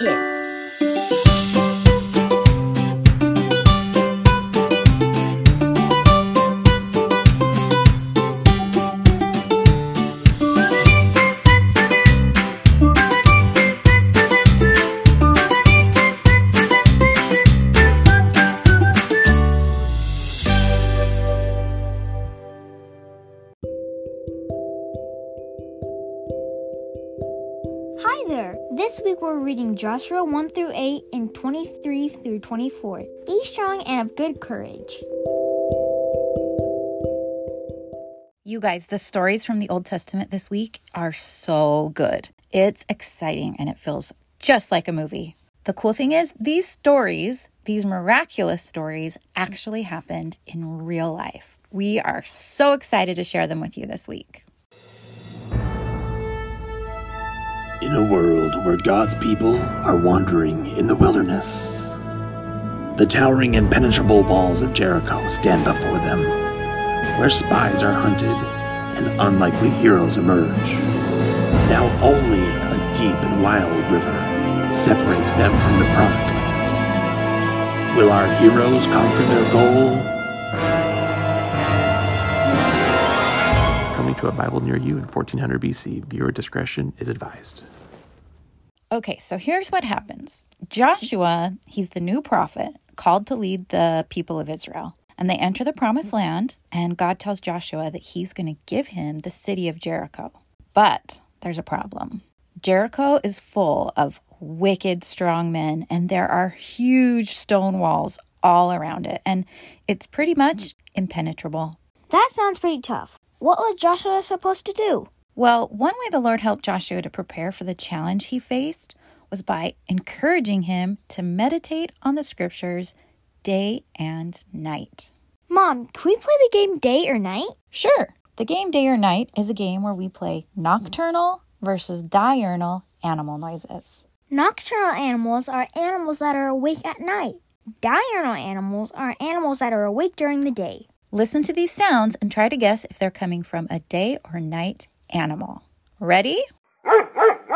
kids. Reading Joshua 1 through 8 and 23 through 24. Be strong and of good courage. You guys, the stories from the Old Testament this week are so good. It's exciting and it feels just like a movie. The cool thing is, these stories, these miraculous stories, actually happened in real life. We are so excited to share them with you this week. In a world where God's people are wandering in the wilderness, the towering impenetrable walls of Jericho stand before them, where spies are hunted and unlikely heroes emerge. Now only a deep and wild river separates them from the promised land. Will our heroes conquer their goal? To a Bible near you in 1400 BC, viewer discretion is advised. Okay, so here's what happens Joshua, he's the new prophet called to lead the people of Israel. And they enter the promised land, and God tells Joshua that he's going to give him the city of Jericho. But there's a problem. Jericho is full of wicked, strong men, and there are huge stone walls all around it, and it's pretty much impenetrable. That sounds pretty tough. What was Joshua supposed to do? Well, one way the Lord helped Joshua to prepare for the challenge he faced was by encouraging him to meditate on the scriptures day and night. Mom, can we play the game day or night? Sure, the game day or night is a game where we play nocturnal versus diurnal animal noises. Nocturnal animals are animals that are awake at night. Diurnal animals are animals that are awake during the day. Listen to these sounds and try to guess if they're coming from a day or night animal. Ready?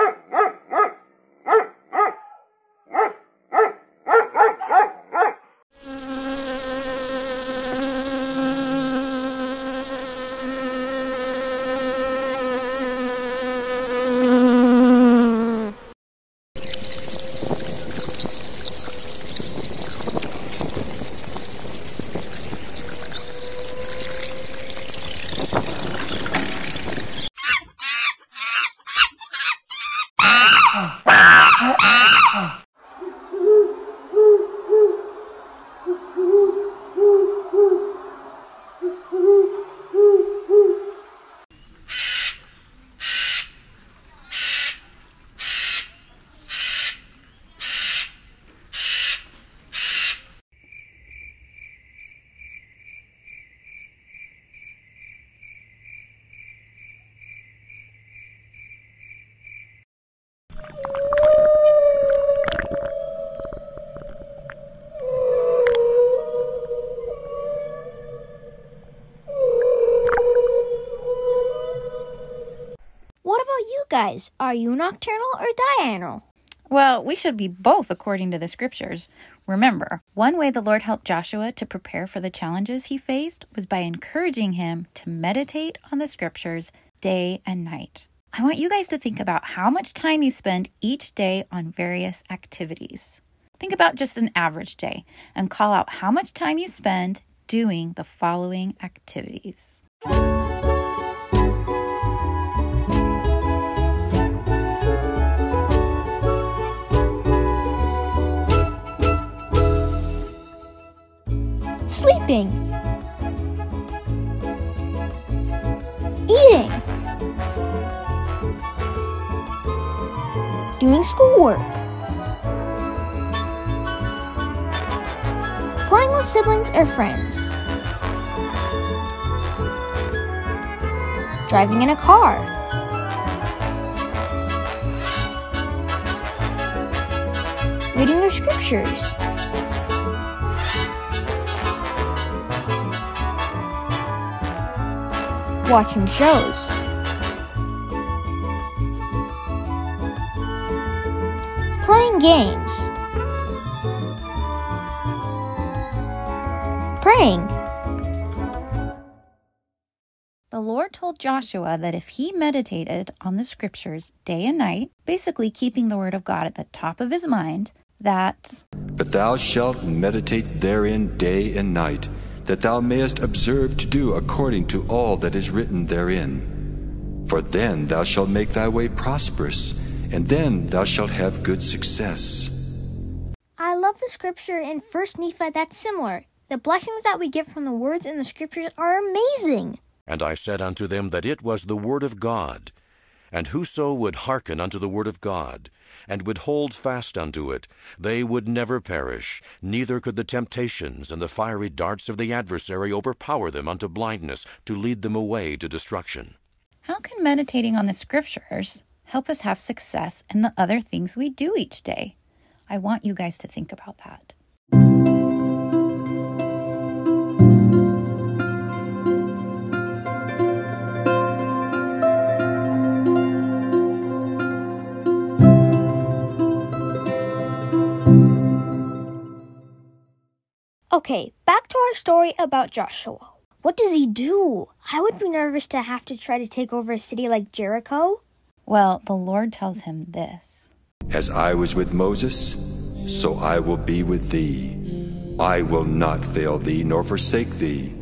What about you guys? Are you nocturnal or diurnal? Well, we should be both according to the scriptures. Remember, one way the Lord helped Joshua to prepare for the challenges he faced was by encouraging him to meditate on the scriptures day and night. I want you guys to think about how much time you spend each day on various activities. Think about just an average day and call out how much time you spend doing the following activities. Sleeping. Eating. Doing schoolwork. Playing with siblings or friends. Driving in a car. Reading your scriptures. Watching shows. Playing games. Praying. The Lord told Joshua that if he meditated on the scriptures day and night, basically keeping the word of God at the top of his mind, that But thou shalt meditate therein day and night, that thou mayest observe to do according to all that is written therein. For then thou shalt make thy way prosperous, and then thou shalt have good success. I love the scripture in 1 Nephi that's similar. The blessings that we get from the words in the scriptures are amazing. And I said unto them that it was the word of God. And whoso would hearken unto the word of God, and would hold fast unto it, they would never perish, neither could the temptations and the fiery darts of the adversary overpower them unto blindness, to lead them away to destruction. how can meditating on the scriptures help us have success in the other things we do each day? I want you guys to think about that. Okay, back to our story about Joshua. What does he do? I would be nervous to have to try to take over a city like Jericho. Well, the Lord tells him this. As I was with Moses, so I will be with thee. I will not fail thee nor forsake thee.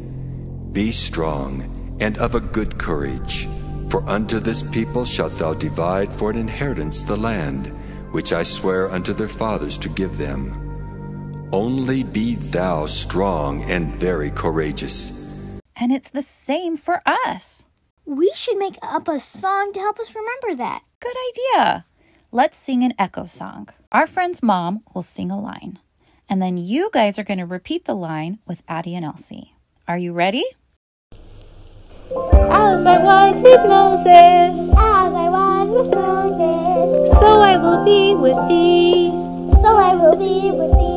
Be strong and of a good courage, for unto this people shalt thou divide for an inheritance the land which I swear unto their fathers to give them. Only be thou strong and very courageous. And it's the same for us. We should make up a song to help us remember that. Good idea. Let's sing an echo song. Our friend's mom will sing a line, and then you guys are going to repeat the line with Addie and Elsie. Are you ready? As I was with Moses, As I was with Moses, so I will be with thee. so I will be with thee.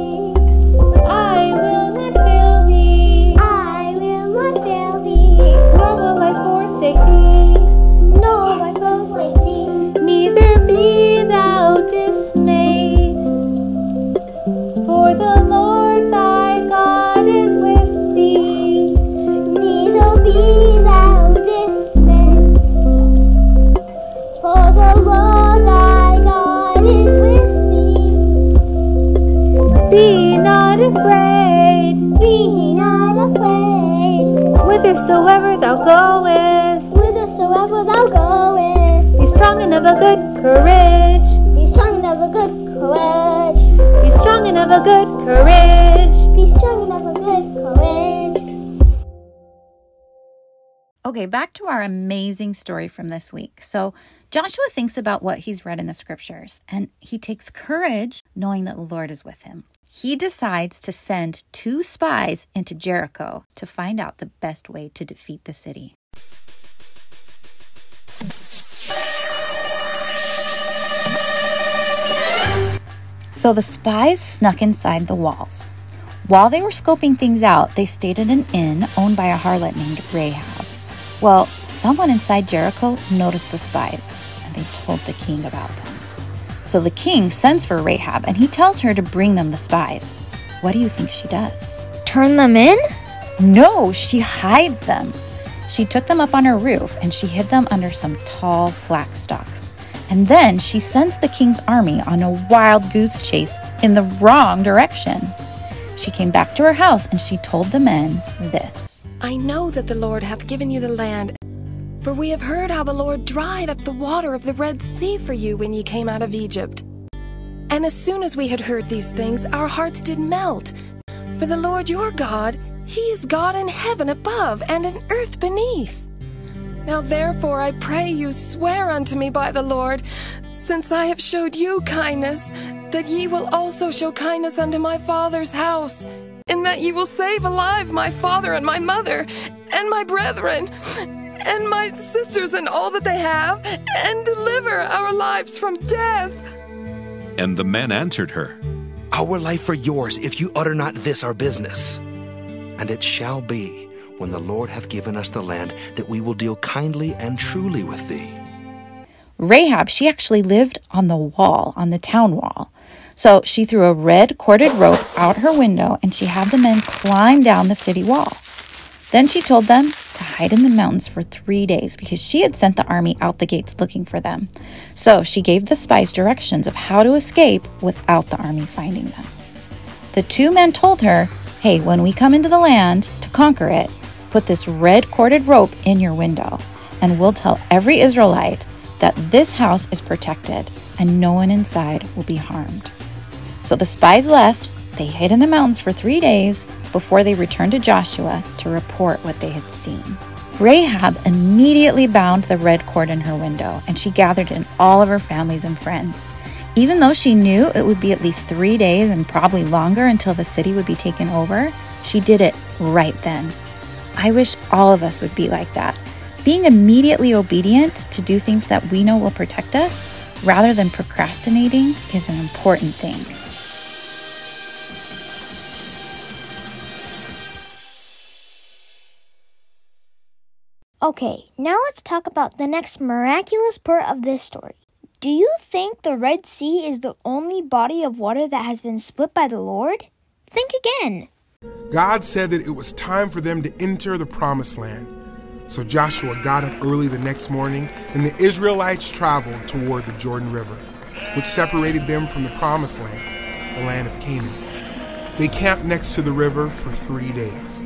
Courage. Be strong and of a good courage. Be strong and of a good courage. Be strong and of a good courage. Okay, back to our amazing story from this week. So, Joshua thinks about what he's read in the scriptures and he takes courage knowing that the Lord is with him. He decides to send two spies into Jericho to find out the best way to defeat the city. So the spies snuck inside the walls. While they were scoping things out, they stayed at an inn owned by a harlot named Rahab. Well, someone inside Jericho noticed the spies and they told the king about them. So the king sends for Rahab and he tells her to bring them the spies. What do you think she does? Turn them in? No, she hides them. She took them up on her roof and she hid them under some tall flax stalks. And then she sends the king's army on a wild goose chase in the wrong direction. She came back to her house and she told the men this. I know that the Lord hath given you the land, for we have heard how the Lord dried up the water of the Red Sea for you when ye came out of Egypt. And as soon as we had heard these things, our hearts did melt. For the Lord your God, he is God in heaven above and in earth beneath. Now therefore I pray you swear unto me by the Lord, since I have showed you kindness, that ye will also show kindness unto my father's house, and that ye will save alive my father and my mother, and my brethren, and my sisters and all that they have, and deliver our lives from death. And the men answered her, Our life for yours, if you utter not this our business. And it shall be, when the Lord hath given us the land, that we will deal kindly and truly with thee. Rahab, she actually lived on the wall, on the town wall. So she threw a red corded rope out her window and she had the men climb down the city wall. Then she told them to hide in the mountains for three days because she had sent the army out the gates looking for them. So she gave the spies directions of how to escape without the army finding them. The two men told her, Hey, when we come into the land to conquer it, put this red corded rope in your window, and we'll tell every Israelite that this house is protected and no one inside will be harmed. So the spies left. They hid in the mountains for three days before they returned to Joshua to report what they had seen. Rahab immediately bound the red cord in her window and she gathered in all of her families and friends. Even though she knew it would be at least three days and probably longer until the city would be taken over, she did it right then. I wish all of us would be like that. Being immediately obedient to do things that we know will protect us rather than procrastinating is an important thing. Okay, now let's talk about the next miraculous part of this story. Do you think the Red Sea is the only body of water that has been split by the Lord? Think again. God said that it was time for them to enter the promised land. So Joshua got up early the next morning, and the Israelites traveled toward the Jordan River, which separated them from the promised land, the land of Canaan. They camped next to the river for three days.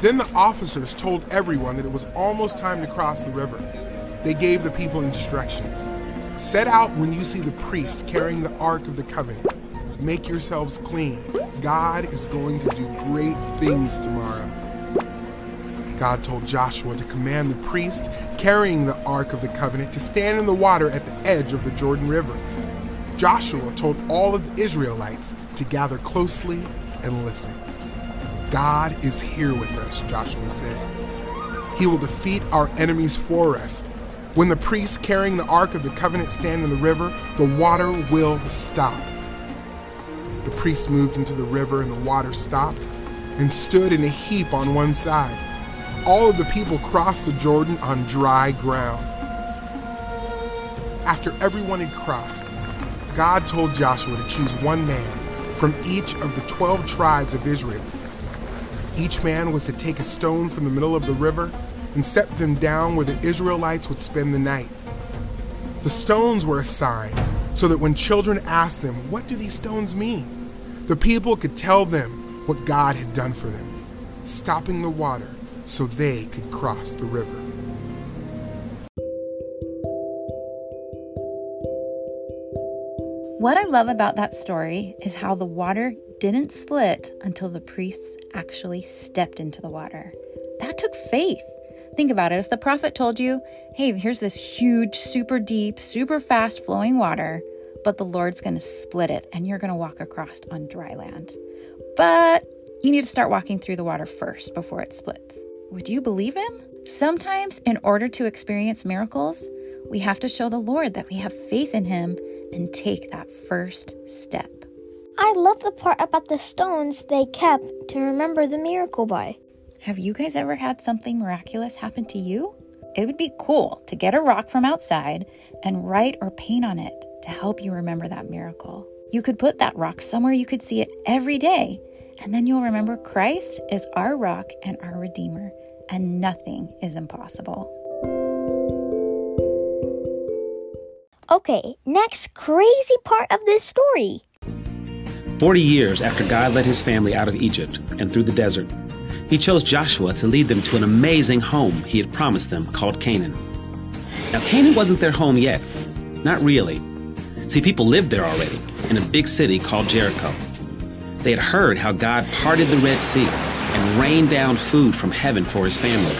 Then the officers told everyone that it was almost time to cross the river. They gave the people instructions. Set out when you see the priest carrying the Ark of the Covenant. Make yourselves clean. God is going to do great things tomorrow. God told Joshua to command the priest carrying the Ark of the Covenant to stand in the water at the edge of the Jordan River. Joshua told all of the Israelites to gather closely and listen. God is here with us, Joshua said. He will defeat our enemies for us. When the priests carrying the Ark of the Covenant stand in the river, the water will stop. The priests moved into the river and the water stopped and stood in a heap on one side. All of the people crossed the Jordan on dry ground. After everyone had crossed, God told Joshua to choose one man from each of the 12 tribes of Israel. Each man was to take a stone from the middle of the river and set them down where the Israelites would spend the night. The stones were a sign so that when children asked them, What do these stones mean? The people could tell them what God had done for them, stopping the water so they could cross the river. What I love about that story is how the water didn't split until the priests actually stepped into the water. That took faith. Think about it. If the prophet told you, hey, here's this huge, super deep, super fast flowing water, but the Lord's going to split it and you're going to walk across on dry land. But you need to start walking through the water first before it splits. Would you believe him? Sometimes, in order to experience miracles, we have to show the Lord that we have faith in him and take that first step. I love the part about the stones they kept to remember the miracle by. Have you guys ever had something miraculous happen to you? It would be cool to get a rock from outside and write or paint on it to help you remember that miracle. You could put that rock somewhere you could see it every day, and then you'll remember Christ is our rock and our Redeemer, and nothing is impossible. Okay, next crazy part of this story. Forty years after God led his family out of Egypt and through the desert, he chose Joshua to lead them to an amazing home he had promised them called Canaan. Now, Canaan wasn't their home yet. Not really. See, people lived there already, in a big city called Jericho. They had heard how God parted the Red Sea and rained down food from heaven for his family.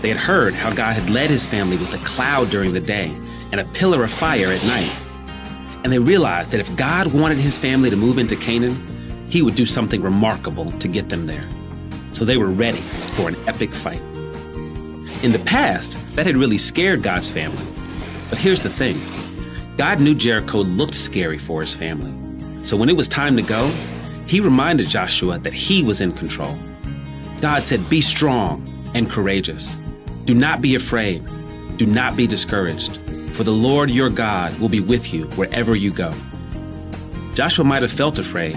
They had heard how God had led his family with a cloud during the day and a pillar of fire at night. And they realized that if God wanted his family to move into Canaan, he would do something remarkable to get them there. So they were ready for an epic fight. In the past, that had really scared God's family. But here's the thing God knew Jericho looked scary for his family. So when it was time to go, he reminded Joshua that he was in control. God said, Be strong and courageous. Do not be afraid. Do not be discouraged. For the Lord your God will be with you wherever you go. Joshua might have felt afraid,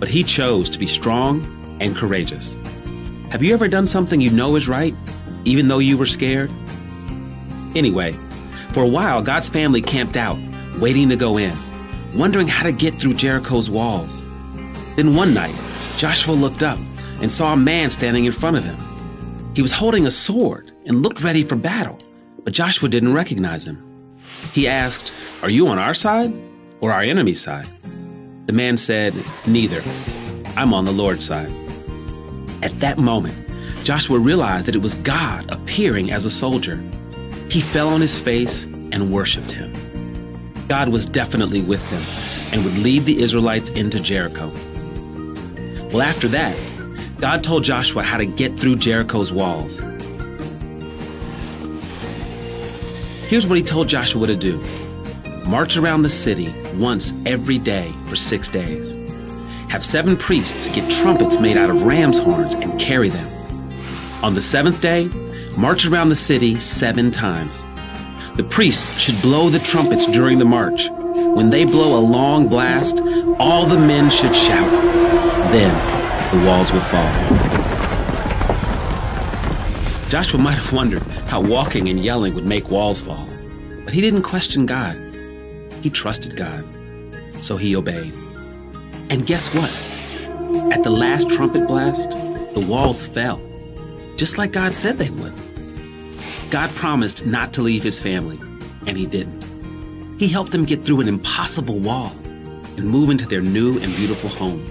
but he chose to be strong and courageous. Have you ever done something you know is right, even though you were scared? Anyway, for a while, God's family camped out, waiting to go in, wondering how to get through Jericho's walls. Then one night, Joshua looked up and saw a man standing in front of him. He was holding a sword and looked ready for battle, but Joshua didn't recognize him. He asked, Are you on our side or our enemy's side? The man said, Neither. I'm on the Lord's side. At that moment, Joshua realized that it was God appearing as a soldier. He fell on his face and worshiped him. God was definitely with them and would lead the Israelites into Jericho. Well, after that, God told Joshua how to get through Jericho's walls. Here's what he told Joshua to do march around the city once every day for six days. Have seven priests get trumpets made out of ram's horns and carry them. On the seventh day, march around the city seven times. The priests should blow the trumpets during the march. When they blow a long blast, all the men should shout. Then the walls will fall. Joshua might have wondered how walking and yelling would make walls fall, but he didn't question God. He trusted God, so he obeyed. And guess what? At the last trumpet blast, the walls fell, just like God said they would. God promised not to leave his family, and he didn't. He helped them get through an impossible wall and move into their new and beautiful home.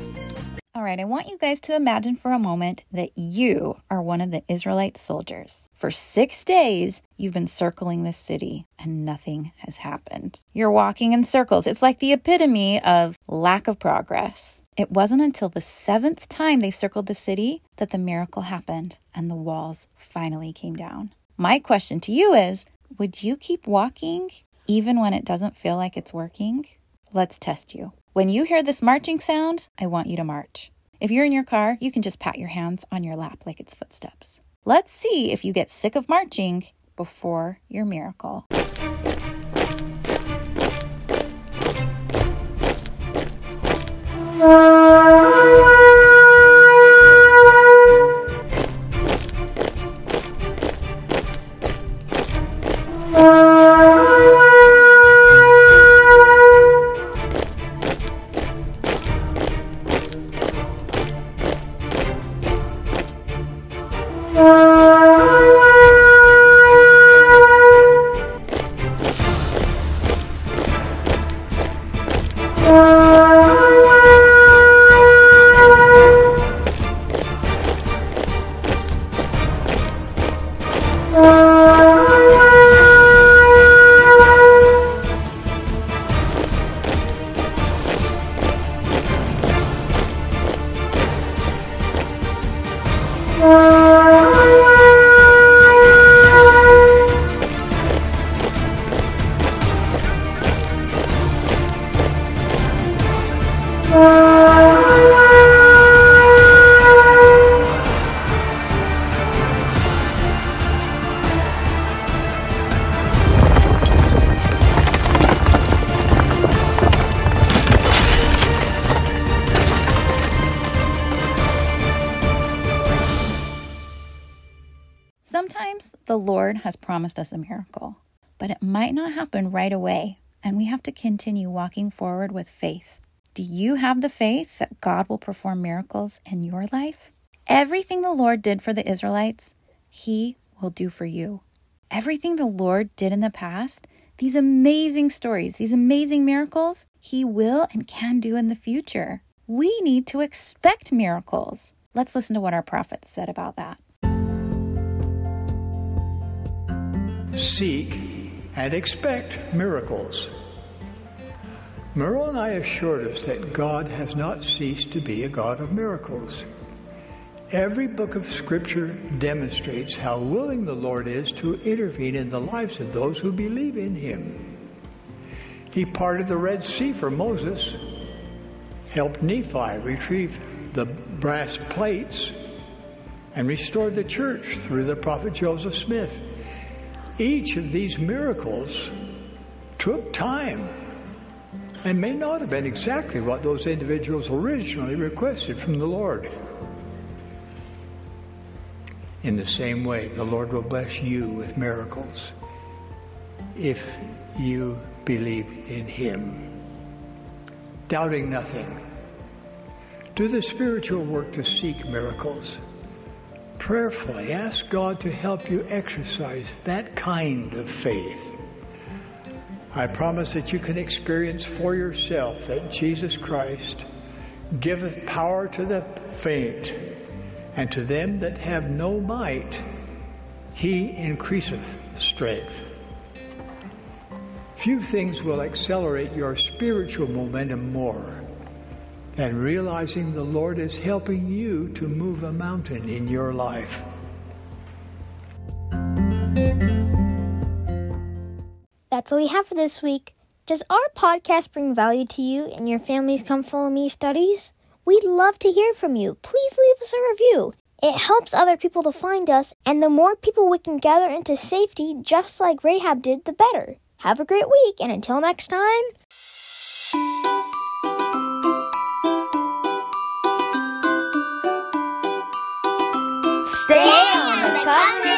All right, I want you guys to imagine for a moment that you are one of the Israelite soldiers. For six days, you've been circling the city and nothing has happened. You're walking in circles. It's like the epitome of lack of progress. It wasn't until the seventh time they circled the city that the miracle happened and the walls finally came down. My question to you is Would you keep walking even when it doesn't feel like it's working? Let's test you. When you hear this marching sound, I want you to march. If you're in your car, you can just pat your hands on your lap like it's footsteps. Let's see if you get sick of marching before your miracle. Sometimes the Lord has promised us a miracle, but it might not happen right away, and we have to continue walking forward with faith. Do you have the faith that God will perform miracles in your life? Everything the Lord did for the Israelites, He will do for you. Everything the Lord did in the past, these amazing stories, these amazing miracles, He will and can do in the future. We need to expect miracles. Let's listen to what our prophets said about that. Seek and expect miracles. Merle assured us that God has not ceased to be a God of miracles. Every book of Scripture demonstrates how willing the Lord is to intervene in the lives of those who believe in Him. He parted the Red Sea for Moses, helped Nephi retrieve the brass plates, and restored the church through the prophet Joseph Smith. Each of these miracles took time. and may not have been exactly what those individuals originally requested from the Lord. In the same way, the Lord will bless you with miracles if you believe in Him. Doubting nothing. Do the spiritual work to seek miracles. Prayerfully ask God to help you exercise that kind of faith. I promise that you can experience for yourself that Jesus Christ giveth power to the faint, and to them that have no might, he increaseth strength. Few things will accelerate your spiritual momentum more than realizing the Lord is helping you to move a mountain in your life. That's all we have for this week. Does our podcast bring value to you and your family's Come Follow Me studies? We'd love to hear from you. Please leave us a review. It helps other people to find us, and the more people we can gather into safety, just like Rahab did, the better. Have a great week, and until next time. Stay on the covenant.